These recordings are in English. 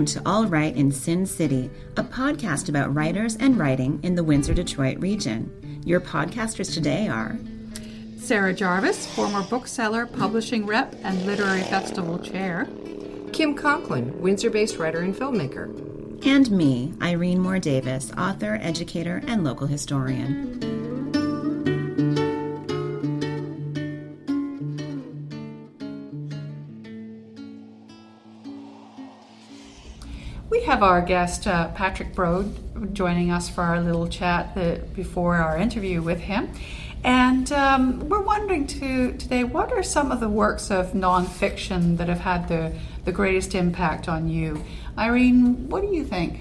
Welcome to All Right in Sin City, a podcast about writers and writing in the Windsor Detroit region. Your podcasters today are Sarah Jarvis, former bookseller, publishing rep, and literary festival chair. Kim Conklin, Windsor based writer and filmmaker. and me, Irene Moore Davis, author, educator, and local historian. We have our guest, uh, Patrick Brode, joining us for our little chat the, before our interview with him. And um, we're wondering to, today what are some of the works of nonfiction that have had the, the greatest impact on you? Irene, what do you think?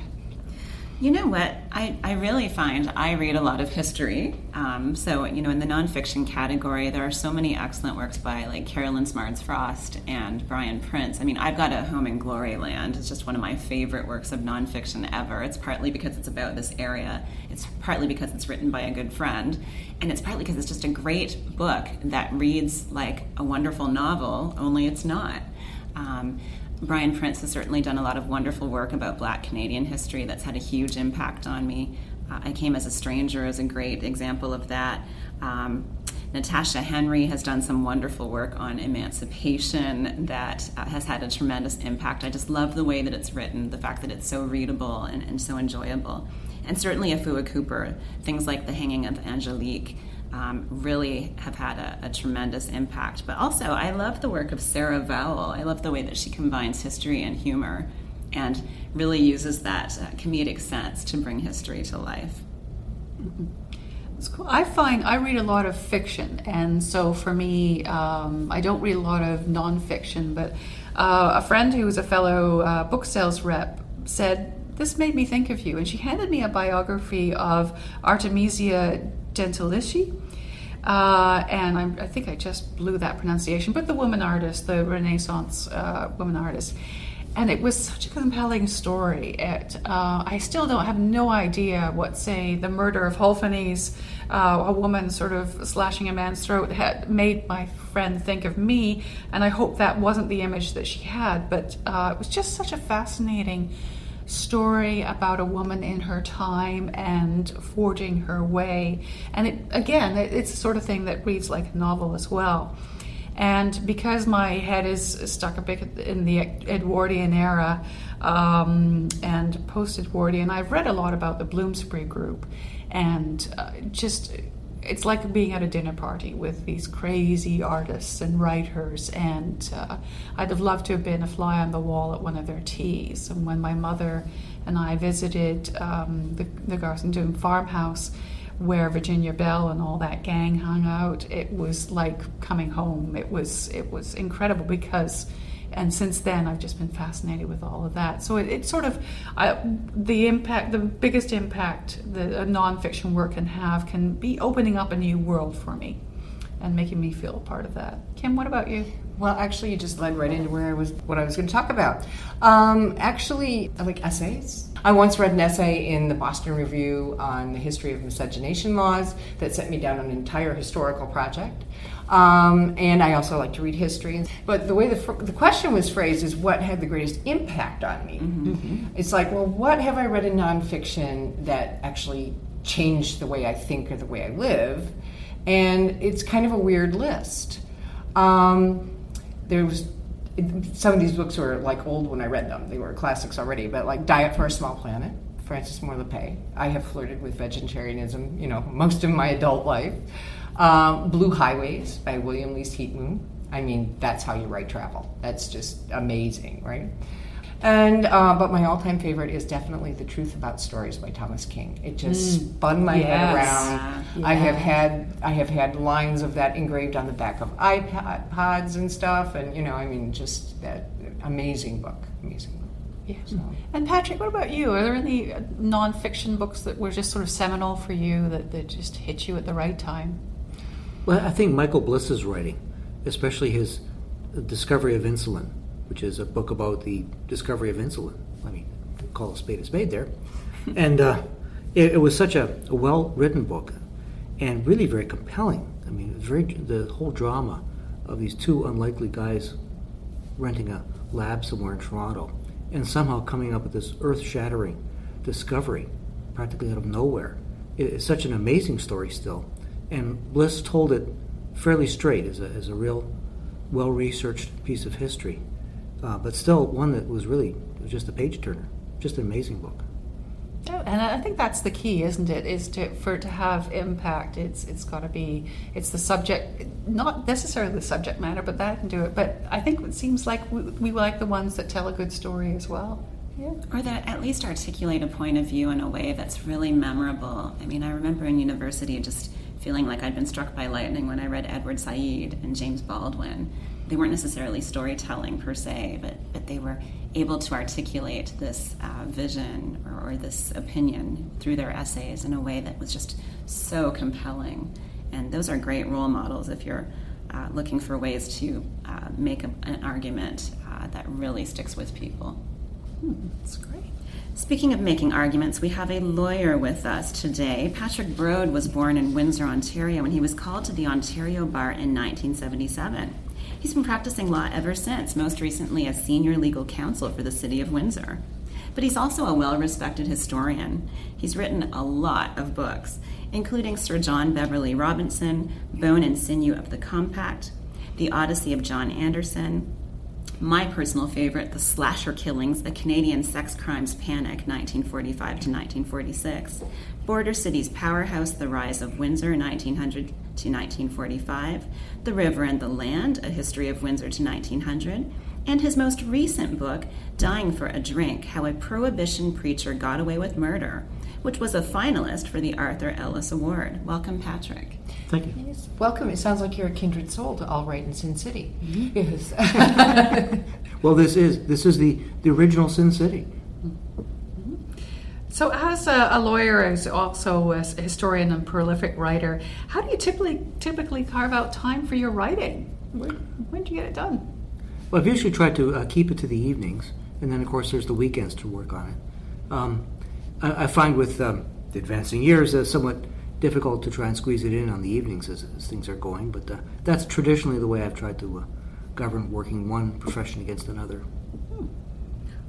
You know what? I, I really find I read a lot of history. Um, so, you know, in the nonfiction category, there are so many excellent works by like Karolyn Smardz Frost and Bryan Prince. I mean, I've got a Home in Glory Land. It's just one of my favorite works of nonfiction ever. It's partly because it's about this area, it's partly because it's written by a good friend, and it's partly because it's just a great book that reads like a wonderful novel, only it's not. Um, Bryan Prince has certainly done a lot of wonderful work about black Canadian history that's had a huge impact on me. Uh, I Came as a Stranger is a great example of that. Um, Natasha Henry has done some wonderful work on emancipation that uh, has had a tremendous impact. I just love the way that it's written, the fact that it's so readable and, and so enjoyable. And certainly Afua Cooper, things like The Hanging of Angelique um, really have had a, a, tremendous impact. But also, I love the work of Sarah Vowell. I love the way that she combines history and humor and really uses that uh, comedic sense to bring history to life. It's cool. I find I read a lot of fiction, and so for me, um, I don't read a lot of nonfiction. But uh, a friend who was a fellow uh, book sales rep said, This made me think of you. And she handed me a biography of Artemisia Gentileschi. Uh, and I'm, i think I just blew that pronunciation, but the woman artist, the Renaissance uh, woman artist. And it was such a compelling story. It, uh, I still don't have no idea what, say, the murder of Holofernes, uh, a woman sort of slashing a man's throat, had made my friend think of me. And I hope that wasn't the image that she had. But uh, it was just such a fascinating story about a woman in her time and forging her way. And it, again, it's the sort of thing that reads like a novel as well. And because my head is stuck a bit in the Edwardian era um, and post Edwardian, I've read a lot about the Bloomsbury Group and uh, just it's like being at a dinner party with these crazy artists and writers. And uh, I'd have loved to have been a fly on the wall at one of their teas. And when my mother and I visited um, the, the Garson Doone farmhouse, where Virginia Bell and all that gang hung out, it was like coming home. It was it was incredible because and since then I've just been fascinated with all of that. So it, it's sort of uh, the impact, the biggest impact that a nonfiction work can have can be opening up a new world for me and making me feel a part of that. Kim, what about you? Well, actually, you just led right into where I was, what I was going to talk about. Um, actually, I like essays. I once read an essay in the Boston Review on the history of miscegenation laws that set me down an entire historical project. Um, and I also like to read history. But the way the, the question was phrased is what had the greatest impact on me? Mm-hmm. It's like, well, what have I read in nonfiction that actually changed the way I think or the way I live? And it's kind of a weird list. Um, there was some of these books were like old when I read them. They were classics already, but like Diet for a Small Planet, Frances Moore Lappé. I have flirted with vegetarianism, you know, most of my adult life. Um, Blue Highways by William Least Heat-Moon. I mean, that's how you write travel. That's just amazing, right? And uh, but my all-time favorite is definitely "The Truth About Stories" by Thomas King. It just mm. spun my yes. head around. Yeah. I have had I have had lines of that engraved on the back of iPods and stuff, and you know, I mean, just that amazing book, amazing book. Yeah. So. And Patrick, what about you? Are there any nonfiction books that were just sort of seminal for you that, that just hit you at the right time? Well, I think Michael Bliss's writing, especially his Discovery of Insulin, which is a book about the discovery of insulin. I mean, call a spade a spade there. and uh, it, it, was such a, a well written book and really very compelling. I mean, it was very, the whole drama of these two unlikely guys renting a lab somewhere in Toronto and somehow coming up with this earth shattering discovery practically out of nowhere. It's such an amazing story still. And Bliss told it fairly straight as a, as a real well researched piece of history, uh, but still one that was really was just a page turner. Just an amazing book. And I think that's the key, isn't it? Is to for it to have impact, it's it's got to be it's the subject, not necessarily the subject matter, but that can do it. But I think it seems like we, we like the ones that tell a good story as well. Yeah. Or that at least articulate a point of view in a way that's really memorable. I mean, I remember in university just feeling like I'd been struck by lightning when I read Edward Said and James Baldwin. They weren't necessarily storytelling per se, but, but they were able to articulate this uh, vision or, or, this opinion through their essays in a way that was just so compelling. And those are great role models if you're uh, looking for ways to uh, make a, an argument uh, that really sticks with people. Hmm, that's great. Speaking of making arguments, we have a lawyer with us today. Patrick Brode was born in Windsor, Ontario, and he was called to the Ontario Bar in 1977. He's been practicing law ever since, most recently as senior legal counsel for the City of Windsor. But he's also a well respected historian. He's written a lot of books, including Sir John Beverley Robinson, Bone and Sinew of the Compact, The Odyssey of John Anderson, my personal favorite, The Slasher Killings, A Canadian Sex Crimes Panic, 1945 to 1946, Border Cities Powerhouse, The Rise of Windsor, 1900 to 1945, The River and the Land, A History of Windsor to 1900, and his most recent book, Dying for a Drink How a Prohibition Preacher Got Away with Murder, which was a finalist for the Arthur Ellis Award. Welcome, Patrick. Thank you. Yes. Welcome. It sounds like you're a kindred soul to All Right in Sin City. Mm-hmm. Yes. well, this is this is the the original Sin City. So, as a, a, lawyer, as also a historian and prolific writer, how do you typically typically carve out time for your writing? When, when do you get it done? Well, I've usually tried to uh, keep it to the evenings, and then of course there's the weekends to work on it. Um, I, I, find with um, the advancing years, uh, somewhat difficult to try and squeeze it in on the evenings as, as things are going, but uh, that's traditionally the way I've tried to uh, govern working one profession against another.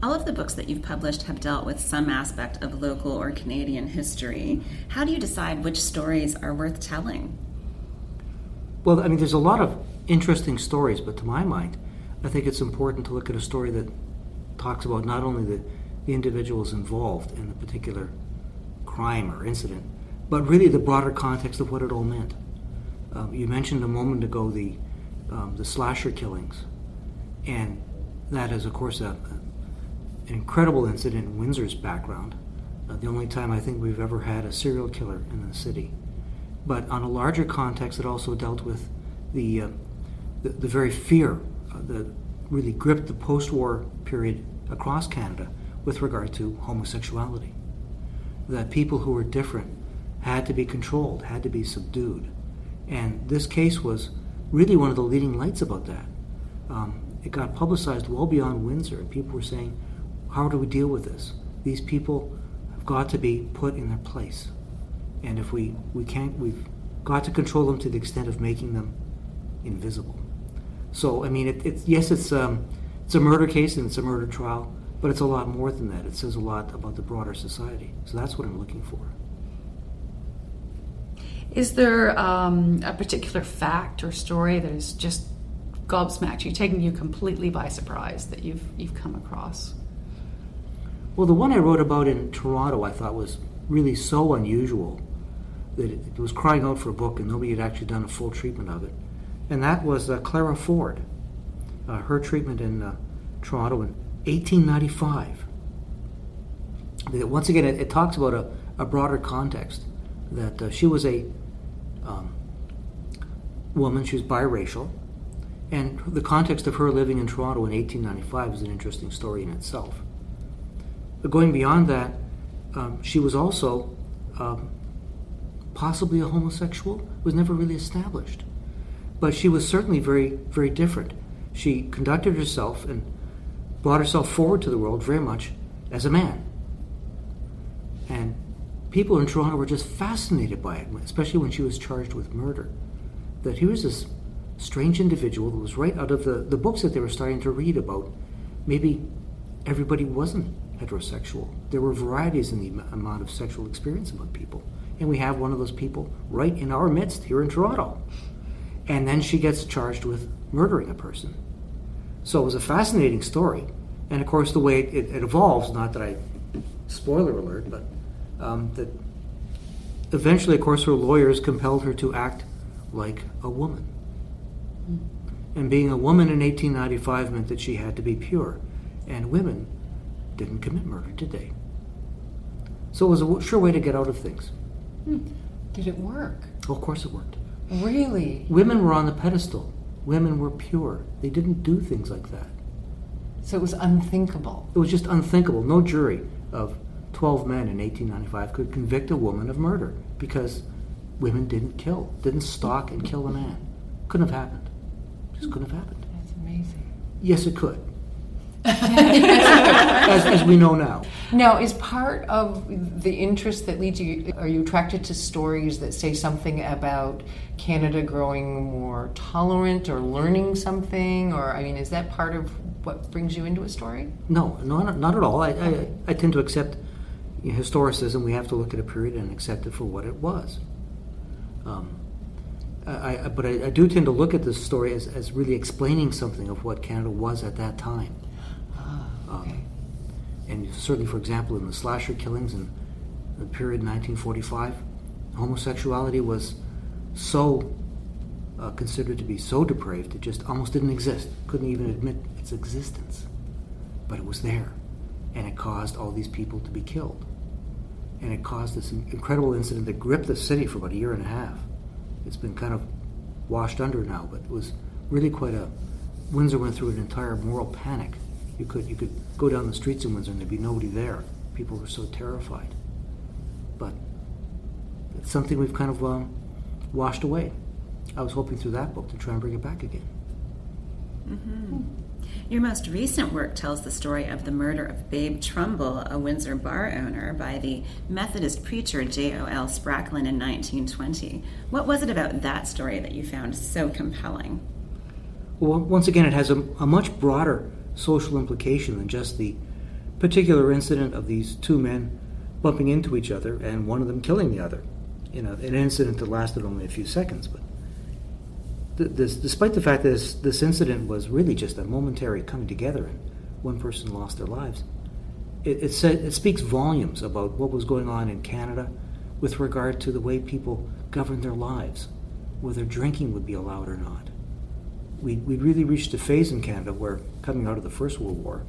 All of the books that you've published have dealt with some aspect of local or Canadian history. How do you decide which stories are worth telling? Well, I mean, there's a lot of interesting stories, but to my mind, I think it's important to look at a story that talks about not only the, the individuals involved in a particular crime or incident, but really the broader context of what it all meant. Um, you mentioned a moment ago the um, the slasher killings, and that is, of course, a, an incredible incident in Windsor's background. Uh, the only time I think we've ever had a serial killer in the city. But on a larger context, it also dealt with the uh, the, the, very fear uh, that really gripped the post-war period across Canada with regard to homosexuality. That people who were different had to be controlled, had to be subdued. And this case was really one of the leading lights about that. Um, it got publicized well beyond Windsor, and people were saying, How do we deal with this? These people have got to be put in their place. And if we, we can't, we've got to control them to the extent of making them invisible. So, I mean, it, it's yes, it's, um, it's a murder case and it's a murder trial, but it's a lot more than that. It says a lot about the broader society. So that's what I'm looking for. Is there um, a particular fact or story that is just gobsmacked you, taking you completely by surprise that you've you've come across? Well, the one I wrote about in Toronto, I thought was really so unusual that it, was crying out for a book, and nobody had actually done a full treatment of it. And that was uh, Clara Ford, uh, her treatment in uh, Toronto in 1895. Once again, it, it talks about a, a broader context that uh, she was a um, woman. She was biracial. And the context of her living in Toronto in 1895 is an interesting story in itself. But going beyond that, um, she was also um, possibly a homosexual. Was never really established. But she was certainly very, very different. She conducted herself and brought herself forward to the world very much as a man. And people in Toronto were just fascinated by it, especially when she was charged with murder. That here was this strange individual that was right out of the, the books that they were starting to read about maybe everybody wasn't heterosexual. There were varieties in the amount of sexual experience among people. And we have one of those people right in our midst here in Toronto. And then she gets charged with murdering a person. So it was a fascinating story. And of course, the way it, it evolves, not that I, spoiler alert, but um, that eventually, of course, her lawyers compelled her to act like a woman. And being a woman in 1895 meant that she had to be pure. And women didn't commit murder, did they? So it was a w- sure way to get out of things. Did it work? Well, of course it worked. Really? Women were on the pedestal. Women were pure. They didn't do things like that. So it was unthinkable. It was just unthinkable. No jury of 12 men in 1895 could convict a woman of murder because women didn't kill, didn't stalk and kill a man. Couldn't have happened. Just couldn't have happened. That's amazing. Yes, it could. as, as we know now. Now, is part of the interest that leads you, are you attracted to stories that say something about Canada growing more tolerant or learning something? Or, I mean, is that part of what brings you into a story? No, not, not at all. I, I, I tend to accept historicism. We have to look at a period and accept it for what it was. Um, I, I, but I, I do tend to look at this story as, as really explaining something of what Canada was at that time. Okay. And certainly, for example, in the slasher killings in the period 1945, homosexuality was so uh, considered to be so depraved it just almost didn't exist. Couldn't even admit its existence. But it was there, and it caused all these people to be killed. And it caused this incredible incident that gripped the city for about a year and a half. It's been kind of washed under now, but it was really quite a. Windsor went through an entire moral panic. You could you could go down the streets in Windsor and there'd be nobody there. People were so terrified. But it's something we've kind of um, washed away. I was hoping through that book to try and bring it back again. Your most recent work tells the story of the murder of Babe Trumbull, a Windsor bar owner, by the Methodist preacher J.O.L. Spracklin in 1920. What was it about that story that you found so compelling? Well, once again, it has a, a much broader social implication than just the particular incident of these two men bumping into each other and one of them killing the other. You know, an incident that lasted only a few seconds, but th- this, despite the fact that this, this incident was really just a momentary coming together and one person lost their lives, it, it, said, it speaks volumes about what was going on in Canada with regard to the way people govern their lives, whether drinking would be allowed or not we we really reached a phase in Canada where, coming out of the First World War,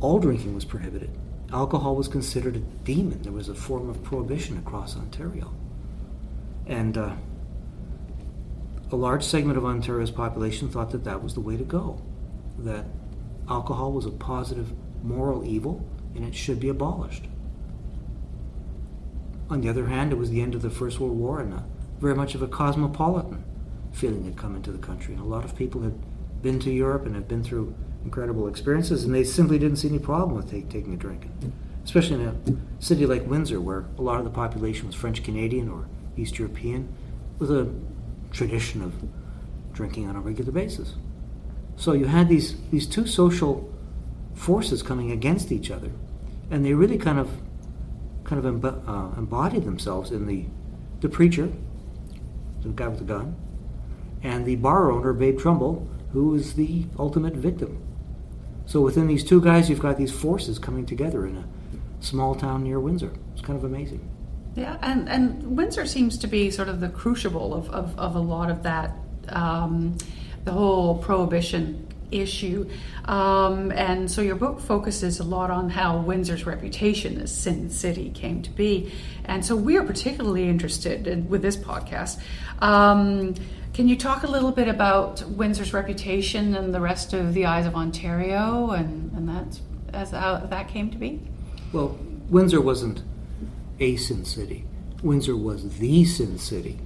all drinking was prohibited. Alcohol was considered a demon. There was a form of prohibition across Ontario. And uh, a large segment of Ontario's population thought that that was the way to go, that alcohol was a positive moral evil and it should be abolished. On the other hand, it was the end of the First World War and a, very much of a cosmopolitan feeling had come into the country. And a lot of people had been to Europe and had been through incredible experiences, and they simply didn't see any problem with take, taking a drink. Especially in a city like Windsor, where a lot of the population was French Canadian or East European, with a tradition of drinking on a regular basis. So you had these, these two social forces coming against each other, and they really kind of kind of emb- uh, embodied themselves in the the preacher, the guy with the gun, and the bar owner, Babe Trumbull, who is the ultimate victim. So within these two guys, you've got these forces coming together in a small town near Windsor. It's kind of amazing. Yeah, and, and Windsor seems to be sort of the crucible of, of, of a lot of that, um, the whole prohibition issue. Um, and so your book focuses a lot on how Windsor's reputation as Sin City came to be. And so we are particularly interested in, with this podcast. Um, can you talk a little bit about Windsor's reputation and the rest of the Eyes of Ontario and, and that's as how that came to be? Well, Windsor wasn't a sin city. Windsor was the sin city.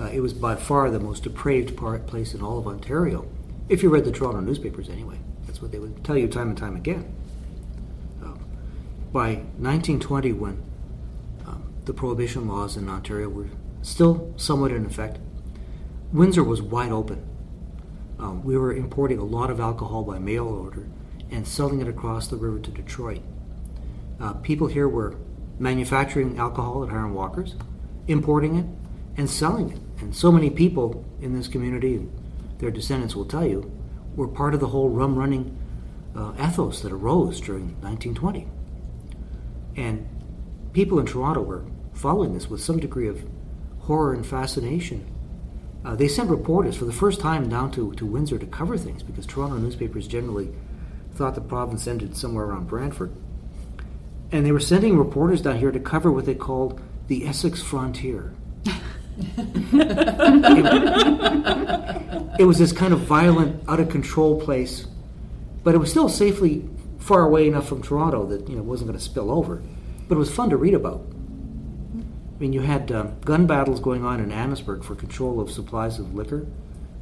Uh, it was by far the most depraved part, place in all of Ontario. If you read the Toronto newspapers, anyway, that's what they would tell you time and time again. Uh, by 1920, when um, the prohibition laws in Ontario were still somewhat in effect, Windsor was wide open. Um, we were importing a lot of alcohol by mail order, and selling it across the river to Detroit. Uh, people here were manufacturing alcohol at Hiram Walker's, importing it, and selling it. And so many people in this community, and their descendants will tell you, were part of the whole rum running uh, ethos that arose during 1920. And people in Toronto were following this with some degree of horror and fascination. Uh, they sent reporters for the first time down to, to Windsor to cover things because Toronto newspapers generally thought the province ended somewhere around Brantford. And they were sending reporters down here to cover what they called the Essex frontier. it, it was this kind of violent, out of control place, but it was still safely far away enough from Toronto that you know it wasn't going to spill over. But it was fun to read about. I mean, you had um, gun battles going on in Amherstburg for control of supplies of liquor.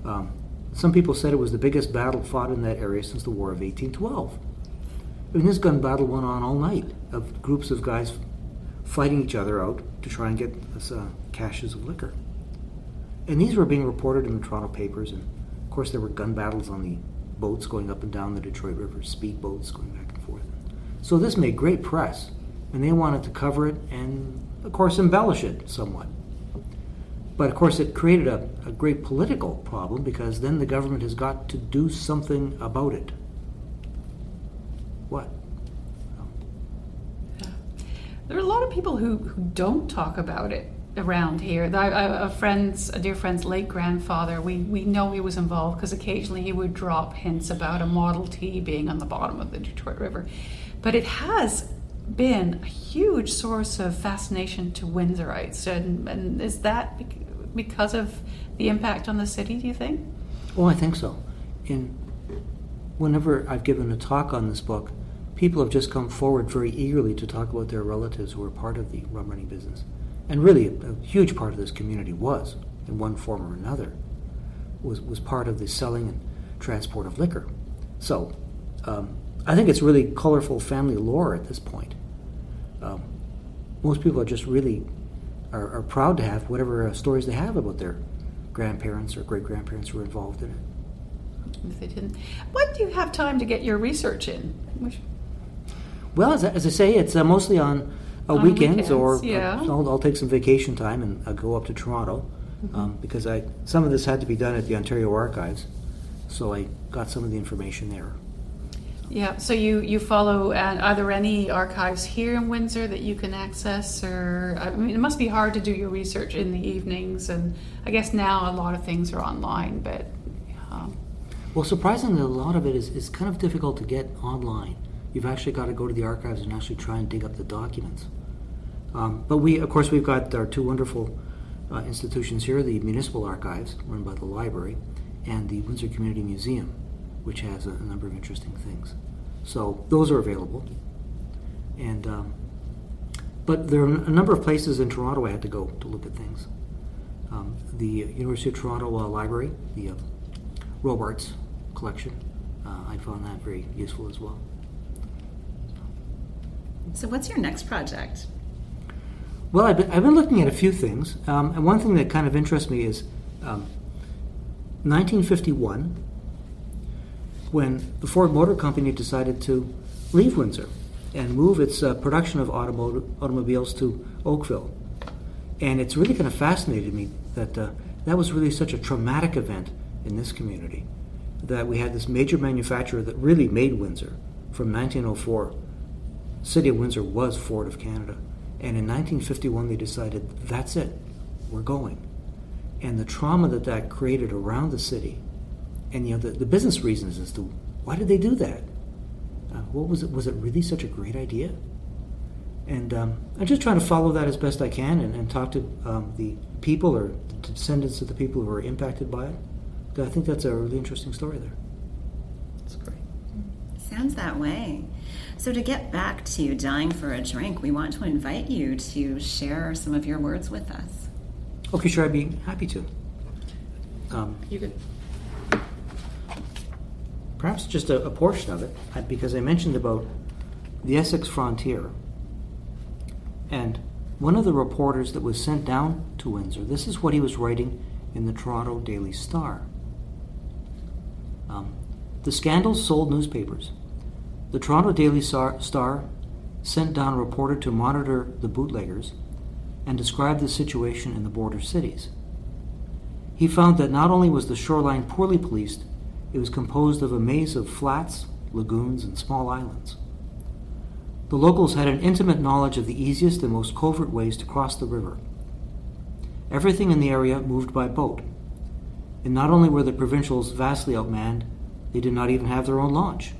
Um, some people said it was the biggest battle fought in that area since the War of 1812. I mean, this gun battle went on all night of groups of guys fighting each other out to try and get uh, caches of liquor. And these were being reported in the Toronto papers, and of course, there were gun battles on the boats going up and down the Detroit River, speedboats going back and forth. So this made great press, and they wanted to cover it and, of course, embellish it somewhat. But of course, it created a, a great political problem because then the government has got to do something about it. What? There are a lot of people who, who don't talk about it around here. A friend's, a dear friend's late grandfather, we, we know he was involved because occasionally he would drop hints about a Model T being on the bottom of the Detroit River. But it has been a huge source of fascination to Windsorites. And, and is that because of the impact on the city, do you think? Oh, I think so. In whenever I've given a talk on this book, people have just come forward very eagerly to talk about their relatives who were part of the rum running business. And really, a, a huge part of this community was, in one form or another, was, was part of the selling and transport of liquor. So, um, I think it's really colorful family lore at this point. Um, most people are just really are, are proud to have whatever uh, stories they have about their grandparents or great grandparents who were involved in it. If they didn't, when do you have time to get your research in? Which, Well, as, I- as I say, it's uh, mostly on, uh, On weekends, or yeah. uh, I'll, I'll take some vacation time and I'll go up to Toronto Mm-hmm. um, because I some of this had to be done at the Ontario Archives, so I got some of the information there. Yeah, so you, you follow, and are there any archives here in Windsor that you can access? Or, I mean, it must be hard to do your research in the evenings, and I guess now a lot of things are online, but um, Well, surprisingly, a lot of it is, is kind of difficult to get online. You've actually got to go to the archives and actually try and dig up the documents. Um, but we, of course, we've got our two wonderful uh, institutions here: the municipal archives, run by the library, and the Windsor Community Museum, which has a, a number of interesting things. So those are available. And um, but there are a number of places in Toronto I had to go to look at things. Um, the University of Toronto uh, Library, the uh, Robarts collection. Uh, I found that very useful as well. So, what's your next project? Well, I've been, I've been looking at a few things, um, and one thing that kind of interests me is um, 1951, when the Ford Motor Company decided to leave Windsor and move its uh, production of automobiles to Oakville. And it's really kind of fascinated me that uh, that was really such a traumatic event in this community. That we had this major manufacturer that really made Windsor from 1904. City of Windsor was Ford of Canada. And in 1951, they decided that's it, we're going. And the trauma that that created around the city, and you know the, the business reasons as to why did they do that? Uh, what was it? Was it really such a great idea? And um, I'm just trying to follow that as best I can and, and talk to um, the people or the descendants of the people who were impacted by it. I think that's a really interesting story there. That's great. Sounds that way. So, to get back to dying for a drink, we want to invite you to share some of your words with us. Okay, sure, I'd be happy to. Um, you could. Perhaps just a, a portion of it, I- because I mentioned about the Essex frontier. And one of the reporters that was sent down to Windsor, this is what he was writing in the Toronto Daily Star. Um, the scandals sold newspapers. the Toronto Daily Star sent down a reporter to monitor the bootleggers and describe the situation in the border cities. He found that not only was the shoreline poorly policed, it was composed of a maze of flats, lagoons, and small islands. The locals had an intimate knowledge of the easiest and most covert ways to cross the river. Everything in the area moved by boat, and not only were the provincials vastly outmanned, they did not even have their own launch.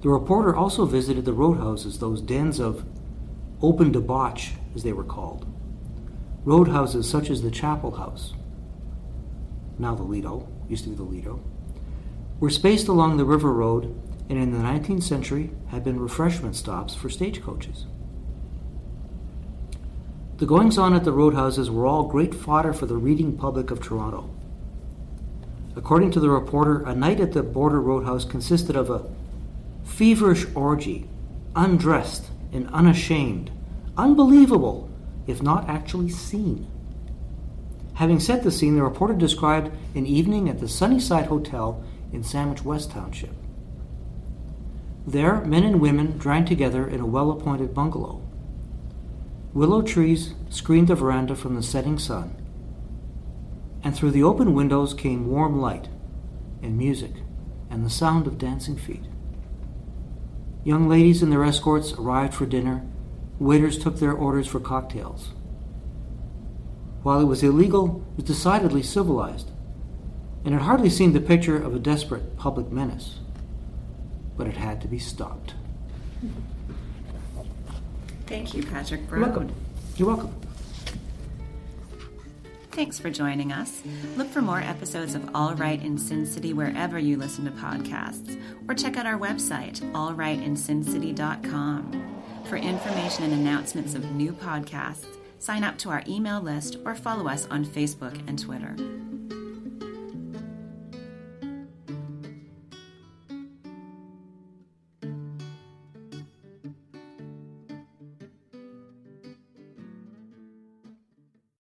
The reporter also visited the roadhouses, those dens of open debauch, as they were called. Roadhouses such as the Chapel House, now the Lido, used to be the Lido, were spaced along the river road and in the 19th century had been refreshment stops for stagecoaches. The goings on at the roadhouses were all great fodder for the reading public of Toronto. According to the reporter, a night at the border roadhouse consisted of a feverish orgy, undressed and unashamed, unbelievable, if not actually seen. Having set the scene, the reporter described an evening at the Sunnyside Hotel in Sandwich West Township. There, men and women drank together in a well appointed bungalow. Willow trees screened the veranda from the setting sun, and through the open windows came warm light and music and the sound of dancing feet. Young ladies and their escorts arrived for dinner. Waiters took their orders for cocktails. While it was illegal, it was decidedly civilized, and it hardly seemed the picture of a desperate public menace. But it had to be stopped. Thank you, Patrick You're welcome. You're welcome. Thanks for joining us. Look for more episodes of All Right in Sin City wherever you listen to podcasts, or check out our website, allrightinsincity.com. For information and announcements of new podcasts, sign up to our email list or follow us on Facebook and Twitter.